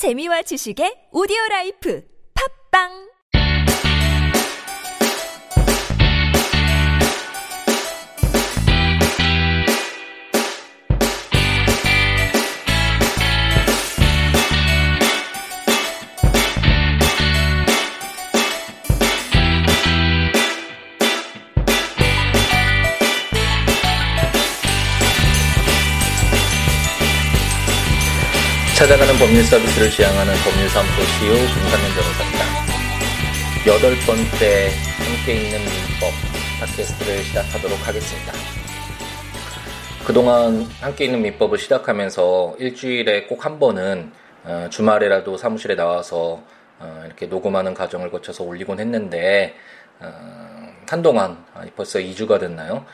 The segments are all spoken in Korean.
재미와 지식의 오디오 라이프. 팝빵 찾아가는 법률 서비스를 지향하는 법률사무소 CEO 김상현 변호사입니다. 여덟 번째 함께 있는 민법 팟캐스트를 시작하도록 하겠습니다. 그동안 함께 있는 민법을 시작하면서 일주일에 꼭 한 번은 어, 주말에라도 사무실에 나와서 어, 이렇게 녹음하는 과정을 거쳐서 올리곤 했는데 어, 한동안 벌써 2주가 됐나요?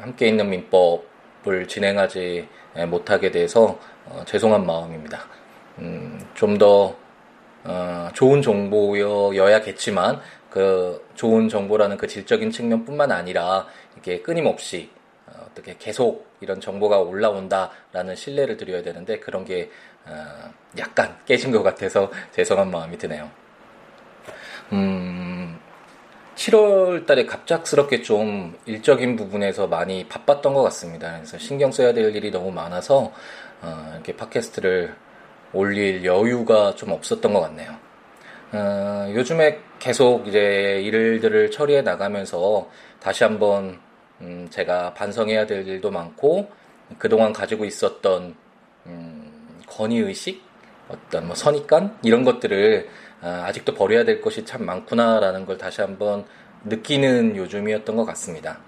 함께 있는 민법 을 진행하지 못하게 돼서 어, 죄송한 마음입니다. 음, 좀더 어, 좋은 정보여야겠지만 그 좋은 정보라는 그 질적인 측면뿐만 아니라 이게 끊임없이 어, 떻게 계속 이런 정보가 올라온다라는 신뢰를 드려야 되는데 그런 게 어, 약간 깨진 것 같아서 죄송한 마음이 드네요. 음, 7월 달에 갑작스럽게 좀 일적인 부분에서 많이 바빴던 것 같습니다. 그래서 신경 써야 될 일이 너무 많아서 어, 이렇게 팟캐스트를 올릴 여유가 좀 없었던 것 같네요. 어, 요즘에 계속 이제 일들을 처리해 나가면서 다시 한번 음, 제가 반성해야 될 일도 많고 그동안 가지고 있었던 음, 권위의식, 어떤 뭐 선입관 이런 것들을 아, 아직도 버려야 될 것이 참 많구나라는 걸 다시 한번 느끼는 요즘이었던 것 같습니다.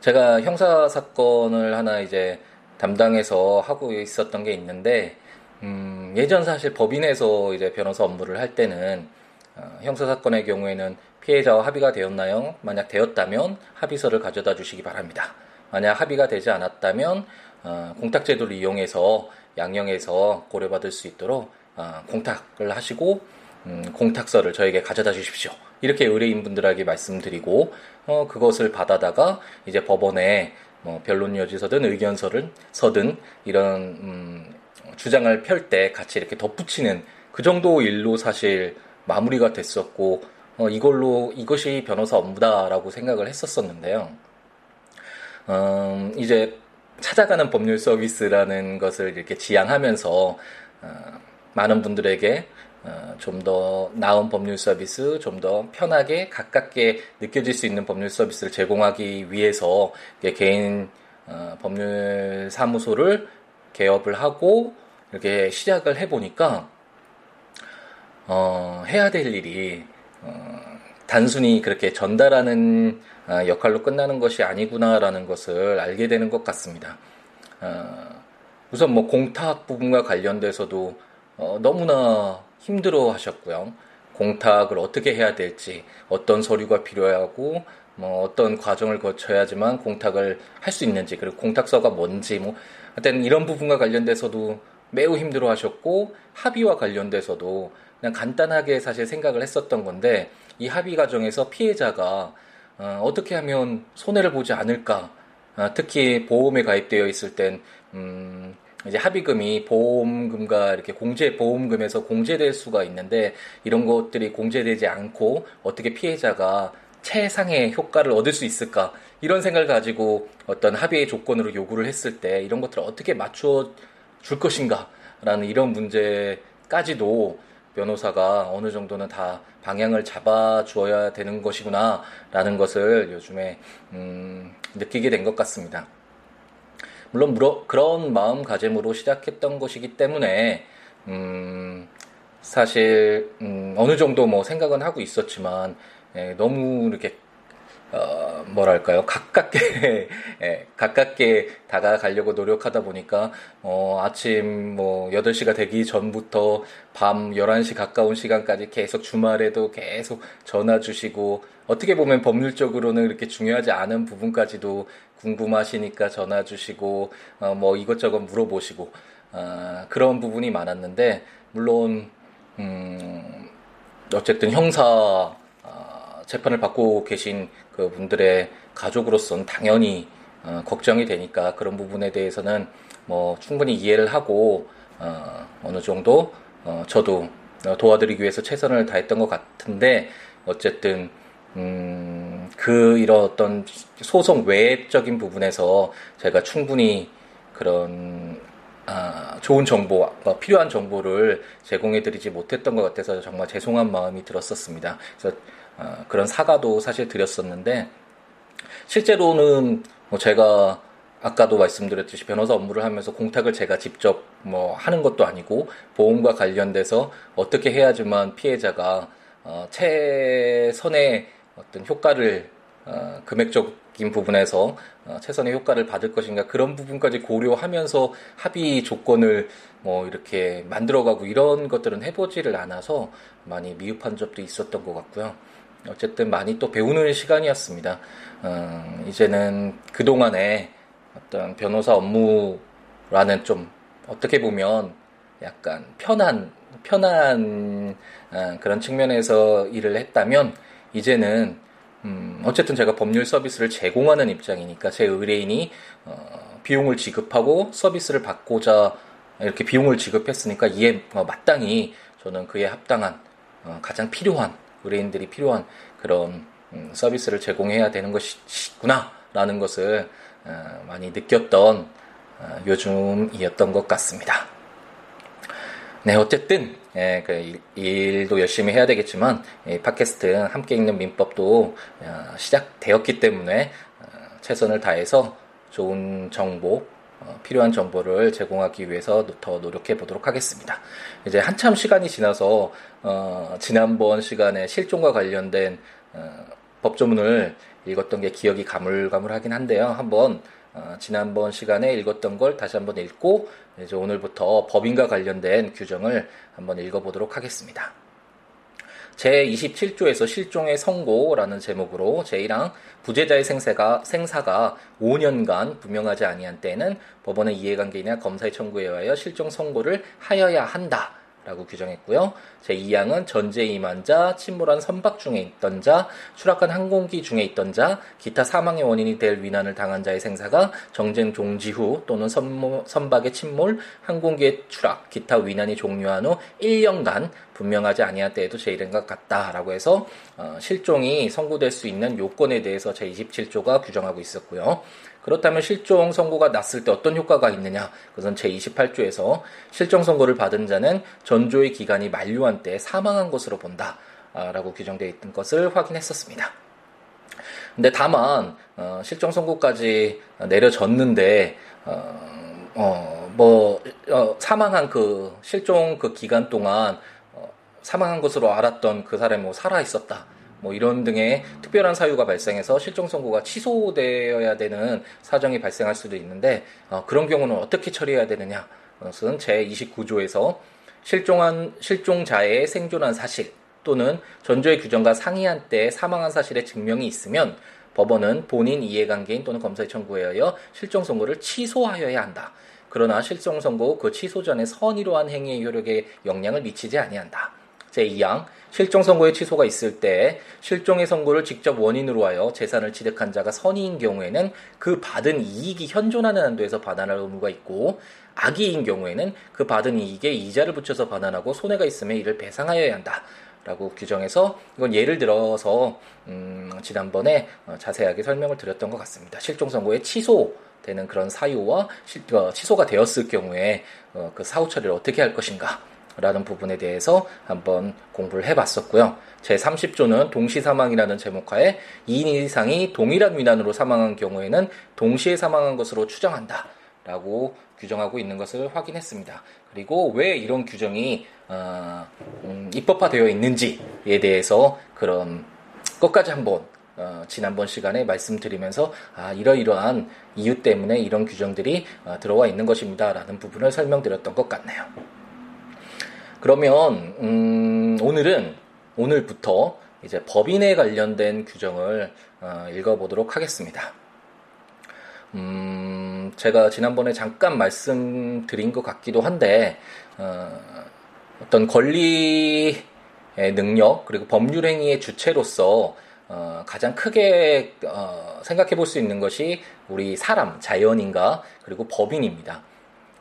제가 형사 사건을 하나 이제 담당해서 하고 있었던 게 있는데 음, 예전 사실 법인에서 이제 변호사 업무를 할 때는 어, 형사 사건의 경우에는 피해자와 합의가 되었나요? 만약 되었다면 합의서를 가져다 주시기 바랍니다. 만약 합의가 되지 않았다면 어, 공탁제도를 이용해서 양형에서 고려받을 수 있도록 어, 공탁을 하시고 음, 공탁서를 저에게 가져다 주십시오. 이렇게 의뢰인분들에게 말씀드리고 어, 그것을 받아다가 이제 법원에 뭐 변론 여지서든 의견서를 서든 이런 음, 주장을 펼 때 같이 이렇게 덧붙이는 그 정도 일로 사실 마무리가 됐었고 어, 이걸로 이것이 변호사 업무다라고 생각을 했었었는데요. 음, 이제 찾아가는 법률 서비스라는 것을 이렇게 지향하면서 어, 많은 분들에게 어, 좀더 나은 법률 서비스, 좀 더 편하게 가깝게 느껴질 수 있는 법률 서비스를 제공하기 위해서 개인 어, 법률 사무소를 개업을 하고 이렇게 시작을 해보니까 어, 해야 될 일이 어, 단순히 그렇게 전달하는 어, 역할로 끝나는 것이 아니구나라는 것을 알게 되는 것 같습니다. 어, 우선 뭐 공탁 부분과 관련돼서도 어, 너무나 힘들어 하셨고요. 공탁을 어떻게 해야 될지, 어떤 서류가 필요하고, 뭐 어떤 과정을 거쳐야지만 공탁을 할 수 있는지, 그리고 공탁서가 뭔지, 뭐, 하여튼 이런 부분과 관련돼서도 매우 힘들어 하셨고, 합의와 관련돼서도 그냥 간단하게 사실 생각을 했었던 건데, 이 합의 과정에서 피해자가 어, 떻게 하면 손해를 보지 않을까, 어, 특히 보험에 가입되어 있을 땐, 음, 이제 합의금이 보험금과 이렇게 공제 보험금에서 공제될 수가 있는데 이런 것들이 공제되지 않고 어떻게 피해자가 최상의 효과를 얻을 수 있을까 이런 생각을 가지고 어떤 합의의 조건으로 요구를 했을 때 이런 것들을 어떻게 맞춰 줄 것인가라는 이런 문제까지도 변호사가 어느 정도는 다 방향을 잡아 주어야 되는 것이구나라는 것을 요즘에 음, 느끼게 된 것 같습니다. 물론 그런 마음가짐으로 시작했던 것이기 때문에 음, 사실 음, 어느 정도 뭐 생각은 하고 있었지만 예, 너무 이렇게 어, 뭐랄까요? 가깝게 예, 가깝게 다가가려고 노력하다 보니까 어, 아침 뭐 8시가 되기 전부터 밤 11시 가까운 시간까지 계속 주말에도 계속 전화 주시고 어떻게 보면 법률적으로는 그렇게 중요하지 않은 부분까지도 궁금하시니까 전화 주시고 어, 뭐 이것저것 물어보시고 어, 그런 부분이 많았는데 물론 음, 어쨌든 형사 어, 재판을 받고 계신 그 분들의 가족으로서는 당연히 어, 걱정이 되니까 그런 부분에 대해서는 뭐 충분히 이해를 하고 어, 어느 정도 어, 저도 도와드리기 위해서 최선을 다했던 것 같은데 어쨌든 음, 그 이런 어떤 소송 외적인 부분에서 제가 충분히 그런 아, 좋은 정보, 어, 필요한 정보를 제공해드리지 못했던 것 같아서 정말 죄송한 마음이 들었었습니다. 그래서 어, 그런 사과도 사실 드렸었는데 실제로는 뭐 제가 아까도 말씀드렸듯이 변호사 업무를 하면서 공탁을 제가 직접 뭐 하는 것도 아니고 보험과 관련돼서 어떻게 해야지만 피해자가 어, 최선의 어떤 효과를 어, 금액적인 부분에서 어, 최선의 효과를 받을 것인가 그런 부분까지 고려하면서 합의 조건을 뭐 이렇게 만들어가고 이런 것들은 해보지를 않아서 많이 미흡한 점도 있었던 것 같고요. 어쨌든 많이 또 배우는 시간이었습니다. 어, 이제는 그 동안에 어떤 변호사 업무라는 좀 어떻게 보면 약간 편한 편한 어, 그런 측면에서 일을 했다면 이제는 음, 어쨌든 제가 법률 서비스를 제공하는 입장이니까 제 의뢰인이 어, 비용을 지급하고 서비스를 받고자 이렇게 비용을 지급했으니까 이에 어, 마땅히 저는 그에 합당한 어, 가장 필요한 의뢰인들이 필요한 그런 음, 서비스를 제공해야 되는 것이구나라는 것을 어, 많이 느꼈던 어, 요즘이었던 것 같습니다. 네, 어쨌든 예, 그 일, 도 열심히 해야 되겠지만 이 팟캐스트 함께 읽는 민법도 어, 시작되었기 때문에 어, 최선을 다해서 좋은 정보, 어, 필요한 정보를 제공하기 위해서 더 노력해 보도록 하겠습니다. 이제 한참 시간이 지나서 어, 지난번 시간에 실종과 관련된 어, 법조문을 읽었던 게 기억이 가물가물하긴 한데요. 한번 어, 지난번 시간에 읽었던 걸 다시 한번 읽고 이제 오늘부터 법인과 관련된 규정을 한번 읽어보도록 하겠습니다. 제27조에서 실종의 선고라는 제목으로 제1항 부재자의 생사가, 생사가 5년간 분명하지 아니한 때에는 법원의 이해관계이나 검사의 청구에 의하여 실종 선고를 하여야 한다. 라고 규정했고요. 제2항은 전제 임환자, 침몰한 선박 중에 있던 자, 추락한 항공기 중에 있던 자, 기타 사망의 원인이 될 위난을 당한 자의 생사가 정쟁 종지 후 또는 선모, 선박의 침몰, 항공기의 추락, 기타 위난이 종료한 후 1년간 분명하지 아니한 때에도 제1인 것 같다라고 해서 어, 실종이 선고될 수 있는 요건에 대해서 제27조가 규정하고 있었고요. 그렇다면 실종 선고가 났을 때 어떤 효과가 있느냐? 그것은 제28조에서 실종 선고를 받은 자는 전조의 기간이 만료한 때 사망한 것으로 본다. 라고 규정되어 있던 것을 확인했었습니다. 근데 다만 어, 실종 선고까지 내려졌는데 어, 어, 뭐 어, 사망한 그 실종 그 기간 동안 어, 사망한 것으로 알았던 그 사람이 뭐 살아 있었다. 뭐 이런 등의 특별한 사유가 발생해서 실종 선고가 취소되어야 되는 사정이 발생할 수도 있는데 어, 그런 경우는 어떻게 처리해야 되느냐? 그것은 제 29조에서 실종한 실종자의 생존한 사실 또는 전조의 규정과 상이한 때 사망한 사실의 증명이 있으면 법원은 본인 이해관계인 또는 검사의 청구에 의하여 실종 선고를 취소하여야 한다. 그러나 실종 선고 그 취소 전에 선의로 한 행위의 효력에 영향을 미치지 아니한다. 제2항 실종 선고의 취소가 있을 때 실종의 선고를 직접 원인으로 하여 재산을 취득한 자가 선의인 경우에는 그 받은 이익이 현존하는 한도에서 반환할 의무가 있고 악의인 경우에는 그 받은 이익에 이자를 붙여서 반환하고 손해가 있으면 이를 배상하여야 한다. 라고 규정해서 이건 예를 들어서 음, 지난번에 어, 자세하게 설명을 드렸던 것 같습니다. 실종 선고의 취소되는 그런 사유와 시, 어, 취소가 되었을 경우에 어, 그 사후 처리를 어떻게 할 것인가 라는 부분에 대해서 한번 공부를 해봤었고요. 제 30조는 동시 사망이라는 제목하에 2인 이상이 동일한 위난으로 사망한 경우에는 동시에 사망한 것으로 추정한다. 라고 규정하고 있는 것을 확인했습니다. 그리고 왜 이런 규정이 어, 음, 입법화되어 있는지에 대해서 그런 것까지 한번 어, 지난번 시간에 말씀드리면서 아, 이러이러한 이유 때문에 이런 규정들이 어, 들어와 있는 것입니다라는 부분을 설명드렸던 것 같네요. 그러면 음, 오늘은 오늘부터 이제 법인에 관련된 규정을 어, 읽어보도록 하겠습니다. 음, 제가 지난번에 잠깐 말씀드린 것 같기도 한데 어, 어떤 권리의 능력 그리고 법률 행위의 주체로서 어, 가장 크게 어, 생각해 볼 수 있는 것이 우리 사람, 자연인가 그리고 법인입니다.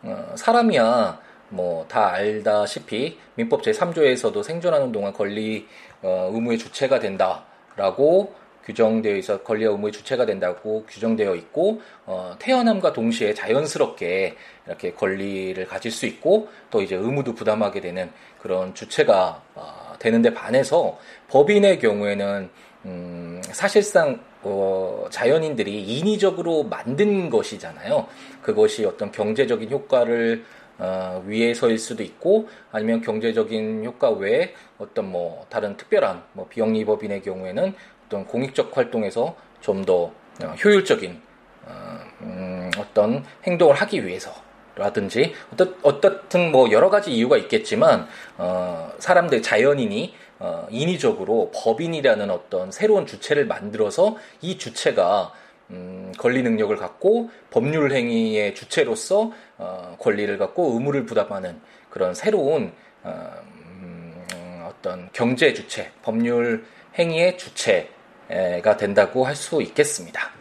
어, 사람이야 뭐 다 알다시피 민법 제3조에서도 생존하는 동안 권리 어, 의무의 주체가 된다라고 규정되어 있어 권리와 의무의 주체가 된다고 규정되어 있고 어, 태어남과 동시에 자연스럽게 이렇게 권리를 가질 수 있고 또 이제 의무도 부담하게 되는 그런 주체가 어, 되는데 반해서 법인의 경우에는 음, 사실상 어, 자연인들이 인위적으로 만든 것이잖아요. 그것이 어떤 경제적인 효과를 어, 위해서일 수도 있고 아니면 경제적인 효과 외에 어떤 뭐 다른 특별한 뭐 비영리법인의 경우에는 어떤 공익적 활동에서 좀더 어, 효율적인 어, 음, 어떤 행동을 하기 위해서 라든지 어떻, 어떻든 뭐 여러 가지 이유가 있겠지만 어, 사람들 자연인이 어, 인위적으로 법인이라는 어떤 새로운 주체를 만들어서 이 주체가 음, 권리 능력을 갖고 법률 행위의 주체로서 어, 권리를 갖고 의무를 부담하는 그런 새로운 어, 음, 어떤 경제 주체, 법률 행위의 주체가 된다고 할 수 있겠습니다.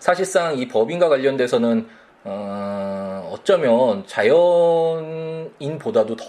사실상 이 법인과 관련돼서는 어, 어쩌면 자연인보다도 더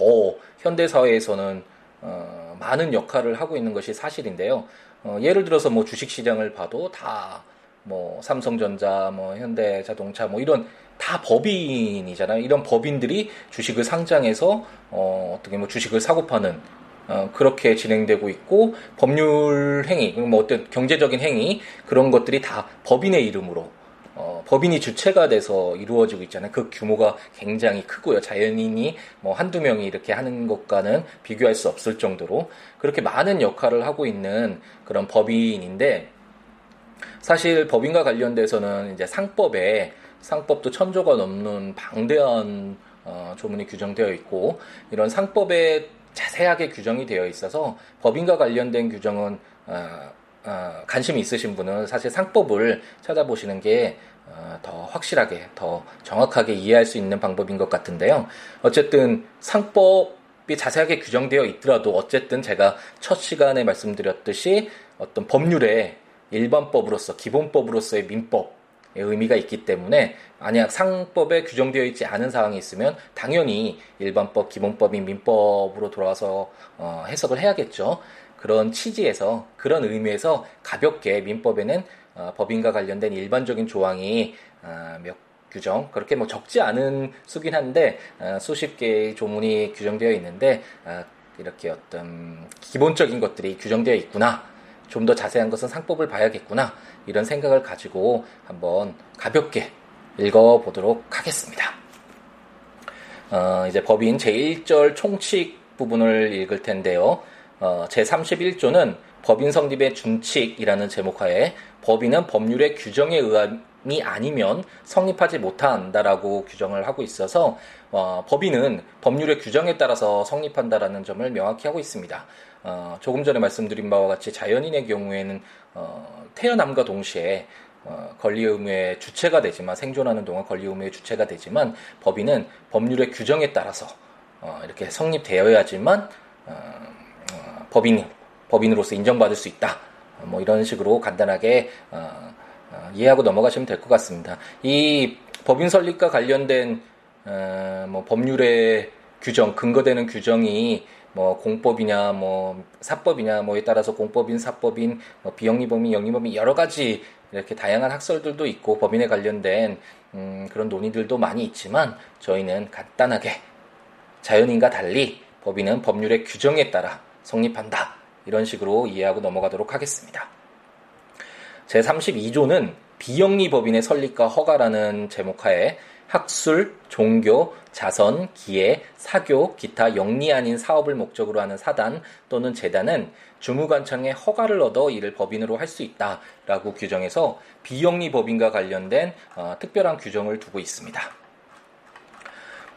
현대 사회에서는 어, 많은 역할을 하고 있는 것이 사실인데요. 어, 예를 들어서 뭐 주식 시장을 봐도 다 뭐 삼성전자, 뭐 현대자동차, 뭐 이런 다 법인이잖아요. 이런 법인들이 주식을 상장해서 어, 어떻게 뭐 주식을 사고 파는 어, 그렇게 진행되고 있고 법률 행위, 뭐 어떤 경제적인 행위 그런 것들이 다 법인의 이름으로 어, 법인이 주체가 돼서 이루어지고 있잖아요. 그 규모가 굉장히 크고요. 자연인이 뭐 한두 명이 이렇게 하는 것과는 비교할 수 없을 정도로 그렇게 많은 역할을 하고 있는 그런 법인인데 사실 법인과 관련돼서는 이제 상법에 상법도 천조가 넘는 방대한 어, 조문이 규정되어 있고 이런 상법에 자세하게 규정이 되어 있어서 법인과 관련된 규정은 어, 어, 관심이 있으신 분은 사실 상법을 찾아보시는 게더 어, 확실하게, 더 정확하게 이해할 수 있는 방법인 것 같은데요. 어쨌든 상법이 자세하게 규정되어 있더라도 어쨌든 제가 첫 시간에 말씀드렸듯이 어떤 법률의 일반법으로서 기본법으로서의 민법 의미가 있기 때문에 만약 상법에 규정되어 있지 않은 사항이 있으면 당연히 일반법, 기본법인 민법으로 돌아와서 어, 해석을 해야겠죠. 그런 취지에서 그런 의미에서 가볍게 민법에는 어, 법인과 관련된 일반적인 조항이 어, 몇 규정 그렇게 뭐 적지 않은 수긴 한데 어, 수십 개의 조문이 규정되어 있는데 어, 이렇게 어떤 기본적인 것들이 규정되어 있구나. 좀 더 자세한 것은 상법을 봐야겠구나. 이런 생각을 가지고 한번 가볍게 읽어보도록 하겠습니다. 어, 이제 법인 제1절 총칙 부분을 읽을 텐데요. 어, 제31조는 법인 성립의 준칙이라는 제목하에 법인은 법률의 규정에 의함이 아니면 성립하지 못한다라고 규정을 하고 있어서 어, 법인은 법률의 규정에 따라서 성립한다라는 점을 명확히 하고 있습니다. 어, 조금 전에 말씀드린 바와 같이 자연인의 경우에는 어, 태어남과 동시에 어, 권리 의무의 주체가 되지만 생존하는 동안 권리 의무의 주체가 되지만 법인은 법률의 규정에 따라서 어, 이렇게 성립되어야지만 어, 법인 법인으로서 인정받을 수 있다. 뭐 이런 식으로 간단하게 어, 어, 이해하고 넘어가시면 될 것 같습니다. 이 법인 설립과 관련된 어, 뭐 법률의 규정 근거되는 규정이 뭐 공법이냐 뭐 사법이냐 뭐에 따라서 공법인 사법인 뭐 비영리법인 영리법인 여러 가지 이렇게 다양한 학설들도 있고 법인에 관련된 음, 그런 논의들도 많이 있지만 저희는 간단하게 자연인과 달리 법인은 법률의 규정에 따라 성립한다. 이런 식으로 이해하고 넘어가도록 하겠습니다. 제32조는 비영리 법인의 설립과 허가라는 제목하에 학술, 종교, 자선, 기회, 사교, 기타 영리 아닌 사업을 목적으로 하는 사단 또는 재단은 주무관청의 허가를 얻어 이를 법인으로 할 수 있다라고 규정해서 비영리 법인과 관련된 어, 특별한 규정을 두고 있습니다.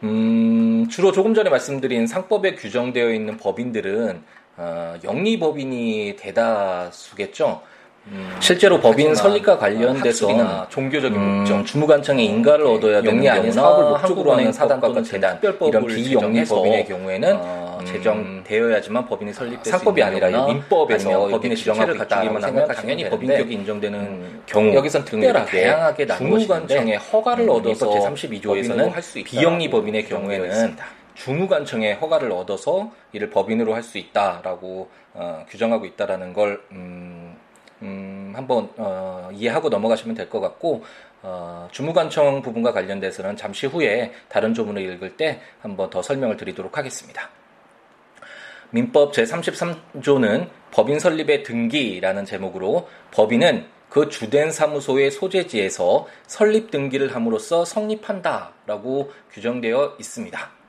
음, 주로 조금 전에 말씀드린 상법에 규정되어 있는 법인들은 어, 영리법인이 대다수겠죠. 음, 실제로 법인 설립과 관련돼서 종교적인 음, 목적, 주무관청의 인가를 네, 얻어야 되는 영리 아닌 사업을 목적으로 하는 사단과 재단 이런 비영리 법인의 경우에는 어, 제정되어야지만 법인이 설립될 상법이 아니라 민법에서 법인의 실체를 갖추기만 하면 당연히 법인격이 인정되는 음, 경우 여기선 특별하게 다양하게 주무관청의 허가를 음, 얻어서 제32조에서는 비영리 법인의 경우에는 주무관청의 허가를 얻어서 이를 법인으로 할 수 있다라고 어, 규정하고 있다라는 걸 음, 음, 한번 어, 이해하고 넘어가시면 될 것 같고 어, 주무관청 부분과 관련돼서는 잠시 후에 다른 조문을 읽을 때 한번 더 설명을 드리도록 하겠습니다. 민법 제33조는 법인 설립의 등기라는 제목으로 법인은 그 주된 사무소의 소재지에서 설립 등기를 함으로써 성립한다라고 규정되어 있습니다.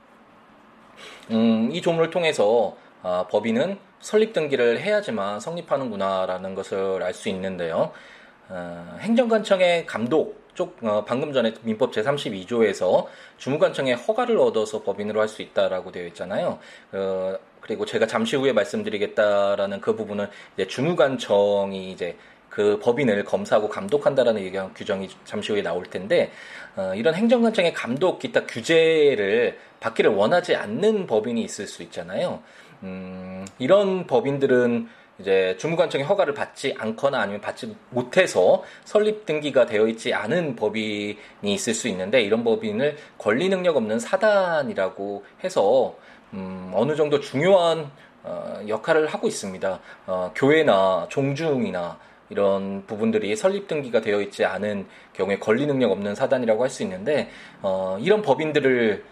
음, 이 조문을 통해서 아, 법인은 설립 등기를 해야지만 성립하는구나라는 것을 알 수 있는데요. 어, 행정관청의 감독 쪽 어, 방금 전에 민법 제32조에서 주무관청의 허가를 얻어서 법인으로 할 수 있다라고 되어 있잖아요. 어, 그리고 제가 잠시 후에 말씀드리겠다라는 그 부분은 이제 주무관청이 이제 그 법인을 검사하고 감독한다라는 얘기 규정이 잠시 후에 나올 텐데 어, 이런 행정관청의 감독 기타 규제를 받기를 원하지 않는 법인이 있을 수 있잖아요. 음, 이런 법인들은 이제 주무관청의 허가를 받지 않거나 아니면 받지 못해서 설립 등기가 되어 있지 않은 법인이 있을 수 있는데 이런 법인을 권리 능력 없는 사단이라고 해서 음, 어느 정도 중요한 어, 역할을 하고 있습니다. 어, 교회나 종중이나 이런 부분들이 설립 등기가 되어 있지 않은 경우에 권리 능력 없는 사단이라고 할 수 있는데 어, 이런 법인들을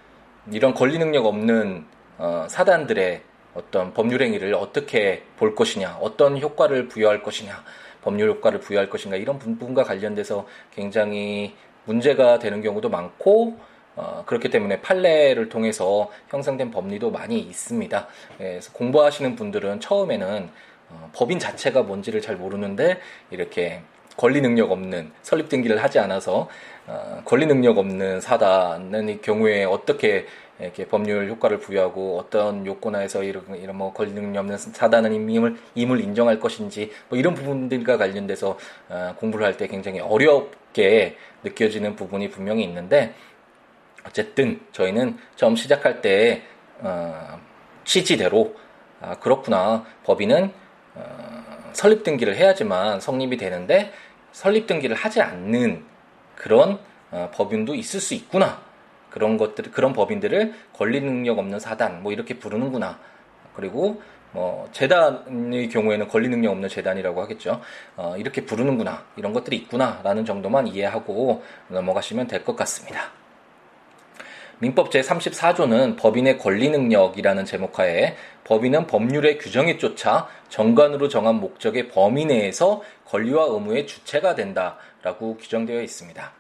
이런 권리 능력 없는 어, 사단들의 어떤 법률 행위를 어떻게 볼 것이냐, 어떤 효과를 부여할 것이냐, 법률 효과를 부여할 것인가 이런 부분과 관련돼서 굉장히 문제가 되는 경우도 많고 어, 그렇기 때문에 판례를 통해서 형성된 법리도 많이 있습니다. 그래서 공부하시는 분들은 처음에는 어, 법인 자체가 뭔지를 잘 모르는데 이렇게 권리 능력 없는 설립 등기를 하지 않아서 어, 권리 능력 없는 사단은 경우에 어떻게 이렇게 법률 효과를 부여하고 어떤 요건하에서 이런, 이런 뭐 권리 능력 없는 사단은 임을 임을 인정할 것인지 뭐 이런 부분들과 관련돼서 어, 공부를 할 때 굉장히 어렵게 느껴지는 부분이 분명히 있는데 어쨌든 저희는 처음 시작할 때 어, 취지대로 아, 그렇구나. 법인은 어, 설립 등기를 해야지만 성립이 되는데 설립 등기를 하지 않는 그런 어, 법인도 있을 수 있구나 그런 것들 그런 법인들을 권리 능력 없는 사단 뭐 이렇게 부르는구나 그리고 뭐 재단의 경우에는 권리 능력 없는 재단이라고 하겠죠. 어, 이렇게 부르는구나 이런 것들이 있구나라는 정도만 이해하고 넘어가시면 될 것 같습니다. 민법 제34조는 법인의 권리 능력이라는 제목하에 법인은 법률의 규정에 쫓아 정관으로 정한 목적의 범위 내에서 권리와 의무의 주체가 된다라고 규정되어 있습니다.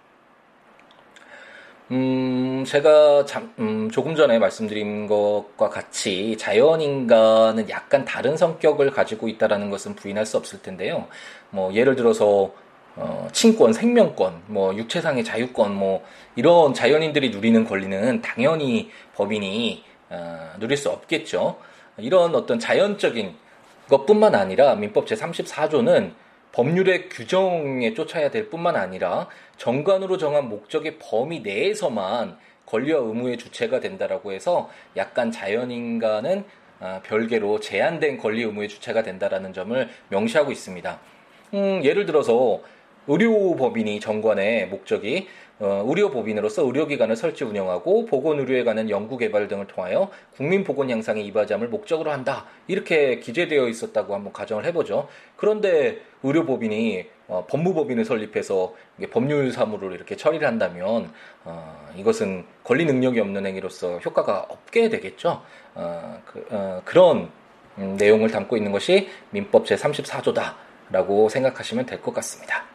음, 제가 잠, 음, 조금 전에 말씀드린 것과 같이 자연인간은 약간 다른 성격을 가지고 있다라는 것은 부인할 수 없을 텐데요. 뭐, 예를 들어서 어, 친권, 생명권, 뭐 육체상의 자유권, 뭐 이런 자연인들이 누리는 권리는 당연히 법인이 어, 누릴 수 없겠죠. 이런 어떤 자연적인 것뿐만 아니라 민법 제34조는 법률의 규정에 쫓아야 될 뿐만 아니라 정관으로 정한 목적의 범위 내에서만 권리와 의무의 주체가 된다라고 해서 약간 자연인간은 어, 별개로 제한된 권리 의무의 주체가 된다라는 점을 명시하고 있습니다. 음, 예를 들어서 의료법인이 정관의 목적이 어, 의료법인으로서 의료기관을 설치 운영하고 보건의료에 관한 연구개발 등을 통하여 국민보건 향상에 이바지함을 목적으로 한다. 이렇게 기재되어 있었다고 한번 가정을 해보죠. 그런데 의료법인이 어, 법무법인을 설립해서 법률 사무를 이렇게 처리를 한다면 어, 이것은 권리 능력이 없는 행위로서 효과가 없게 되겠죠. 어, 그, 어, 런 음, 내용을 담고 있는 것이 민법 제34조다라고 생각하시면 될 것 같습니다.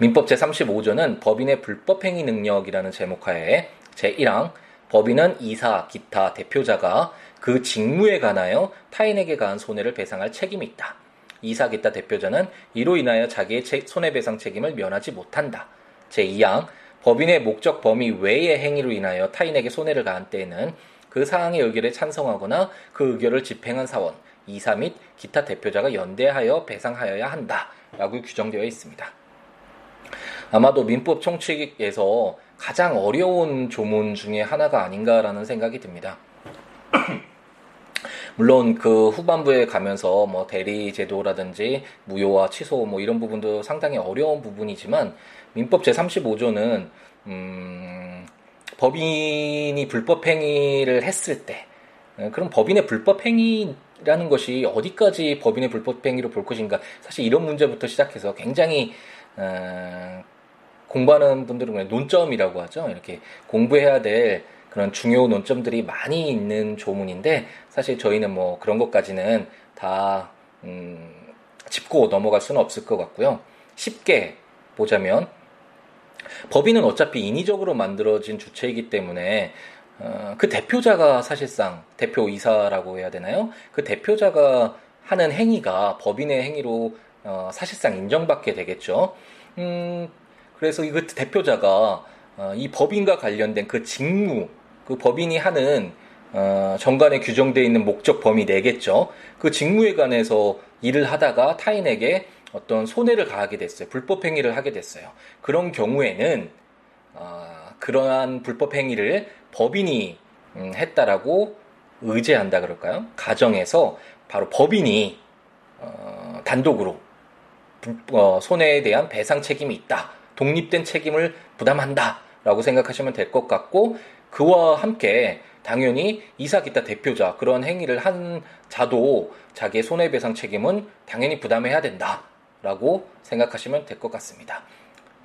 민법 제35조는 법인의 불법행위 능력이라는 제목하에 제1항 법인은 이사, 기타, 대표자가 그 직무에 관하여 타인에게 가한 손해를 배상할 책임이 있다. 이사, 기타, 대표자는 이로 인하여 자기의 손해배상 책임을 면하지 못한다. 제2항 법인의 목적 범위 외의 행위로 인하여 타인에게 손해를 가한 때에는 그 사항의 의결에 찬성하거나 그 의결을 집행한 사원, 이사 및 기타 대표자가 연대하여 배상하여야 한다 라고 규정되어 있습니다. 아마도 민법 총칙에서 가장 어려운 조문 중에 하나가 아닌가라는 생각이 듭니다. 물론 그 후반부에 가면서 뭐 대리 제도라든지 무효와 취소 뭐 이런 부분도 상당히 어려운 부분이지만 민법 제35조는 음 법인이 불법 행위를 했을 때 어, 그럼 법인의 불법 행위라는 것이 어디까지 법인의 불법 행위로 볼 것인가 사실 이런 문제부터 시작해서 굉장히 어, 공부하는 분들은 논점이라고 하죠. 이렇게 공부해야 될 그런 중요 논점들이 많이 있는 조문인데 사실 저희는 뭐 그런 것까지는 다 음, 짚고 넘어갈 수는 없을 것 같고요. 쉽게 보자면 법인은 어차피 인위적으로 만들어진 주체이기 때문에 어, 그 대표자가 사실상 대표이사라고 해야 되나요? 그 대표자가 하는 행위가 법인의 행위로 어, 사실상 인정받게 되겠죠. 음, 그래서 이 그 대표자가 어, 이 법인과 관련된 그 직무, 그 법인이 하는 어, 정관에 규정되어 있는 목적 범위 내겠죠. 그 직무에 관해서 일을 하다가 타인에게 어떤 손해를 가하게 됐어요. 불법 행위를 하게 됐어요. 그런 경우에는 어, 그러한 불법 행위를 법인이 음, 했다라고 의제한다 그럴까요? 가정에서 바로 법인이 어, 단독으로 어, 손해에 대한 배상 책임이 있다. 독립된 책임을 부담한다 라고 생각하시면 될 것 같고 그와 함께 당연히 이사 기타 대표자 그런 행위를 한 자도 자기의 손해배상 책임은 당연히 부담해야 된다 라고 생각하시면 될 것 같습니다.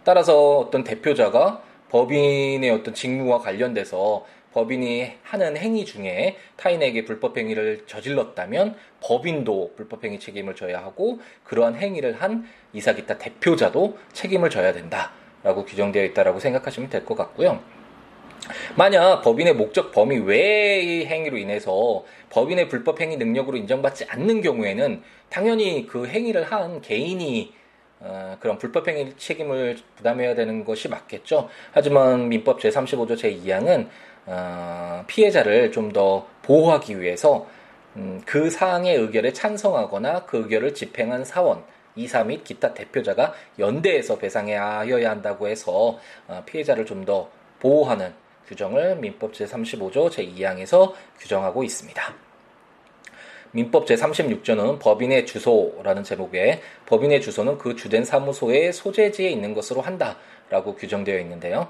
따라서 어떤 대표자가 법인의 어떤 직무와 관련돼서 법인이 하는 행위 중에 타인에게 불법 행위를 저질렀다면 법인도 불법 행위 책임을 져야 하고 그러한 행위를 한 이사 기타 대표자도 책임을 져야 된다라고 규정되어 있다라고 생각하시면 될 것 같고요. 만약 법인의 목적 범위 외의 행위로 인해서 법인의 불법 행위 능력으로 인정받지 않는 경우에는 당연히 그 행위를 한 개인이 어, 그런 불법행위 책임을 부담해야 되는 것이 맞겠죠. 하지만 민법 제35조 제2항은 어, 피해자를 좀 더 보호하기 위해서 음, 그 사항의 의결에 찬성하거나 그 의결을 집행한 사원, 이사 및 기타 대표자가 연대해서 배상해야 한다고 해서 어, 피해자를 좀 더 보호하는 규정을 민법 제35조 제2항에서 규정하고 있습니다. 민법 제36조는 법인의 주소라는 제목에 법인의 주소는 그 주된 사무소의 소재지에 있는 것으로 한다라고 규정되어 있는데요.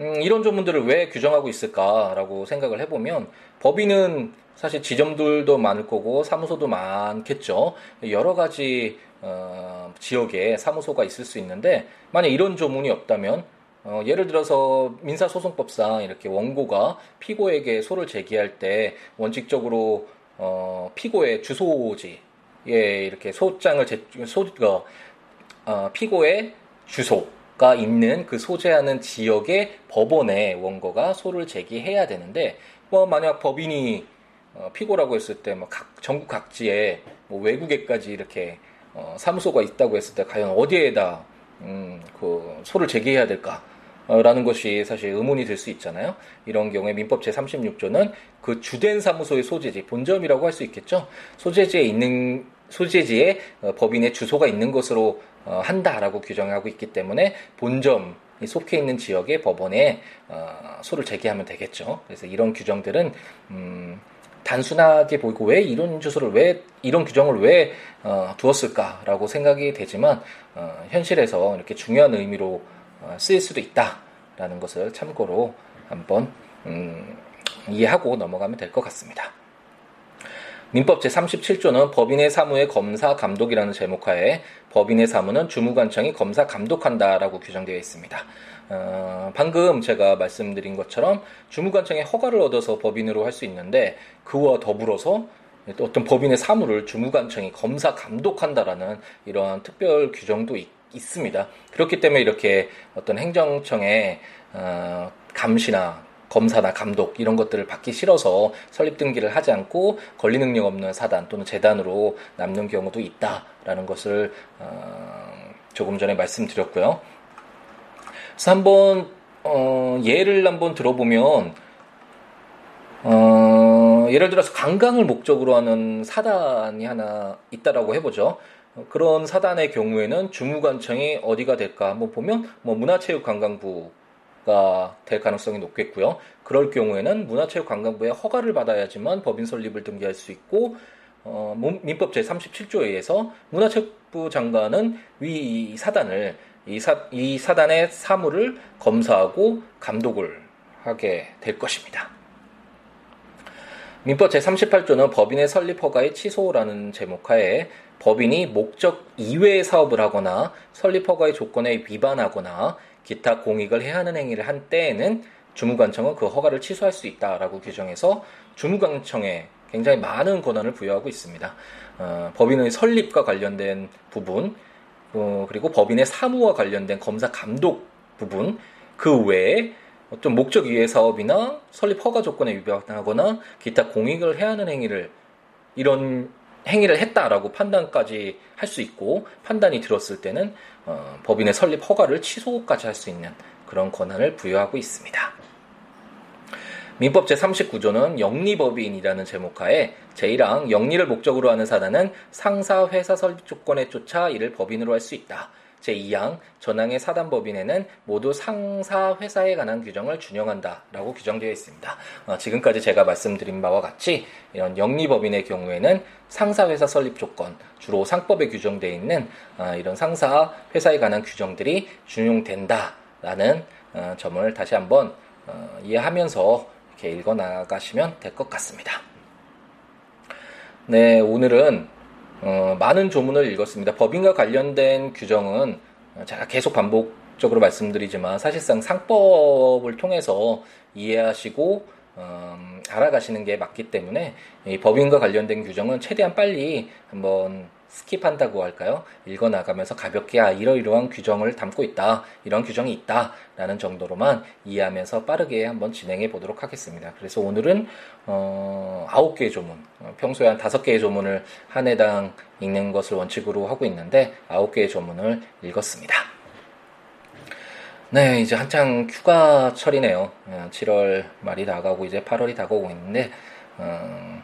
음, 이런 조문들을 왜 규정하고 있을까라고 생각을 해보면 법인은 사실 지점들도 많을 거고 사무소도 많겠죠. 여러 가지 어, 지역에 사무소가 있을 수 있는데 만약 이런 조문이 없다면 어, 예를 들어서 민사소송법상 이렇게 원고가 피고에게 소를 제기할 때 원칙적으로 어, 피고의 주소지에 이렇게 소장을 제, 소, 어, 어, 피고의 주소 가 있는 그 소재하는 지역의 법원에 원고가 소를 제기해야 되는데 뭐 만약 법인이 어, 피고라고 했을 때뭐 전국 각지에 뭐 외국에까지 이렇게 어, 사무소가 있다고 했을 때 과연 어디에다 음, 그 소를 제기해야 될까? 라는 것이 사실 의문이 들수 있잖아요. 이런 경우에 민법 제36조는 그 주된 사무소의 소재지, 본점이라고 할 수 있겠죠. 소재지에 있는, 소재지에 어, 법인의 주소가 있는 것으로 어, 한다라고 규정하고 있기 때문에 본점이 속해 있는 지역의 법원에 어, 소를 제기하면 되겠죠. 그래서 이런 규정들은, 음, 단순하게 보이고 왜 이런 주소를 왜 이런 규정을 왜 어, 두었을까라고 생각이 되지만 어, 현실에서 이렇게 중요한 의미로 어, 쓰일 수도 있다라는 것을 참고로 한번 음, 이해하고 넘어가면 될 것 같습니다. 민법 제37조는 법인의 사무의 검사 감독이라는 제목하에 법인의 사무는 주무관청이 검사 감독한다라고 규정되어 있습니다. 어, 방금 제가 말씀드린 것처럼 주무관청의 허가를 얻어서 법인으로 할 수 있는데 그와 더불어서 어떤 법인의 사무를 주무관청이 검사 감독한다라는 이러한 특별 규정도 있, 있습니다. 그렇기 때문에 이렇게 어떤 행정청의 어, 감시나 검사나 감독 이런 것들을 받기 싫어서 설립 등기를 하지 않고 권리 능력 없는 사단 또는 재단으로 남는 경우도 있다라는 것을 어, 조금 전에 말씀드렸고요. 그래서 한번 어, 예를 한번 들어보면 어, 어, 예를 들어서 관광을 목적으로 하는 사단이 하나 있다라고 해보죠. 어, 그런 사단의 경우에는 주무관청이 어디가 될까 한번 보면 뭐 문화체육관광부가 될 가능성이 높겠고요. 그럴 경우에는 문화체육관광부의 허가를 받아야지만 법인 설립을 등기할 수 있고 어, 민법 제37조에 의해서 문화체육부 장관은 위 사단을 이, 사, 이 사단의 사무를 검사하고 감독을 하게 될 것입니다. 민법 제38조는 법인의 설립 허가의 취소라는 제목하에 법인이 목적 이외의 사업을 하거나 설립 허가의 조건에 위반하거나 기타 공익을 해야 하는 행위를 한 때에는 주무관청은 그 허가를 취소할 수 있다라고 규정해서 주무관청에 굉장히 많은 권한을 부여하고 있습니다. 어, 법인의 설립과 관련된 부분, 어, 그리고 법인의 사무와 관련된 검사 감독 부분, 그 외에 어떤 목적 이외의 사업이나 설립 허가 조건에 위반하거나 기타 공익을 해야 하는 행위를 이런 행위를 했다라고 판단까지 할 수 있고 판단이 들었을 때는 어, 법인의 설립 허가를 취소까지 할 수 있는 그런 권한을 부여하고 있습니다. 민법 제39조는 영리법인이라는 제목하에 제1항 영리를 목적으로 하는 사단은 상사 회사 설립 조건에 쫓아 이를 법인으로 할 수 있다. 제2항 전항의 사단법인에는 모두 상사 회사에 관한 규정을 준용한다라고 규정되어 있습니다. 어, 지금까지 제가 말씀드린 바와 같이 이런 영리법인의 경우에는 상사 회사 설립 조건 주로 상법에 규정되어 있는 어, 이런 상사 회사에 관한 규정들이 준용된다라는 어, 점을 다시 한번 어, 이해하면서 이렇게 읽어 나가시면 될 것 같습니다. 네, 오늘은 어, 많은 조문을 읽었습니다. 법인과 관련된 규정은 제가 계속 반복적으로 말씀드리지만 사실상 상법을 통해서 이해하시고 음, 알아가시는 게 맞기 때문에 이 법인과 관련된 규정은 최대한 빨리 한번 스킵한다고 할까요? 읽어 나가면서 가볍게 아 이러이러한 규정을 담고 있다 이런 규정이 있다라는 정도로만 이해하면서 빠르게 한번 진행해 보도록 하겠습니다. 그래서 오늘은 어, 9개의 조문 어, 평소에 한 5개의 조문을 한 해당 읽는 것을 원칙으로 하고 있는데 9개의 조문을 읽었습니다. 네, 이제 한창 휴가철이네요. 7월 어, 말이 나가고 이제 8월이 다가오고 있는데 음,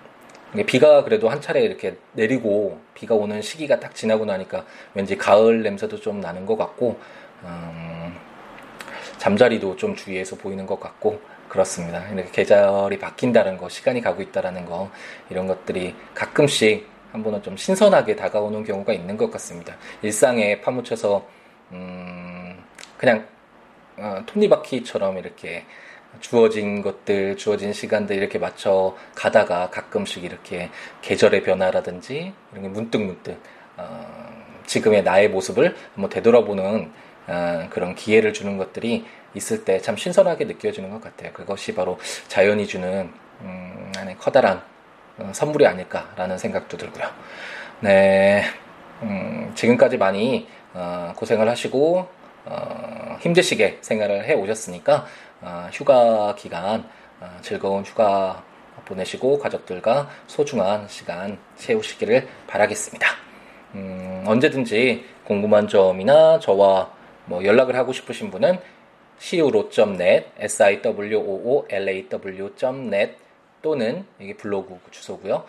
비가 그래도 한 차례 이렇게 내리고 비가 오는 시기가 딱 지나고 나니까 왠지 가을 냄새도 좀 나는 것 같고 음, 잠자리도 좀 주위에서 보이는 것 같고 그렇습니다. 이렇게 계절이 바뀐다는 거, 시간이 가고 있다라는 거 이런 것들이 가끔씩 한 번은 좀 신선하게 다가오는 경우가 있는 것 같습니다. 일상에 파묻혀서 음, 그냥 어, 톱니바퀴처럼 이렇게 주어진 것들, 주어진 시간들 이렇게 맞춰 가다가 가끔씩 이렇게 계절의 변화라든지 이런 게 문득문득 어, 지금의 나의 모습을 한번 되돌아보는 어, 그런 기회를 주는 것들이 있을 때 참 신선하게 느껴지는 것 같아요. 그것이 바로 자연이 주는 음, 커다란 어, 선물이 아닐까라는 생각도 들고요. 네, 음, 지금까지 많이 어, 고생을 하시고 어, 힘드시게 생활을 해 오셨으니까 어, 휴가 기간 어, 즐거운 휴가 보내시고 가족들과 소중한 시간 채우시기를 바라겠습니다. 음, 언제든지 궁금한 점이나 저와 뭐 연락을 하고 싶으신 분은 siwo.net, siwoolaw.net 또는 여기 블로그 주소고요.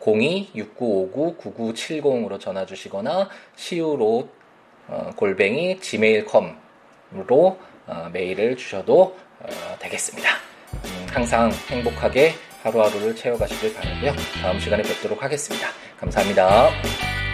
02-6959-9970으로 전화 주시거나 siwo 골뱅이 gmail.com으로 메일을 주셔도 어, 되겠습니다. 음, 항상 행복하게 하루하루를 채워가시길 바라고요. 다음 시간에 뵙도록 하겠습니다. 감사합니다.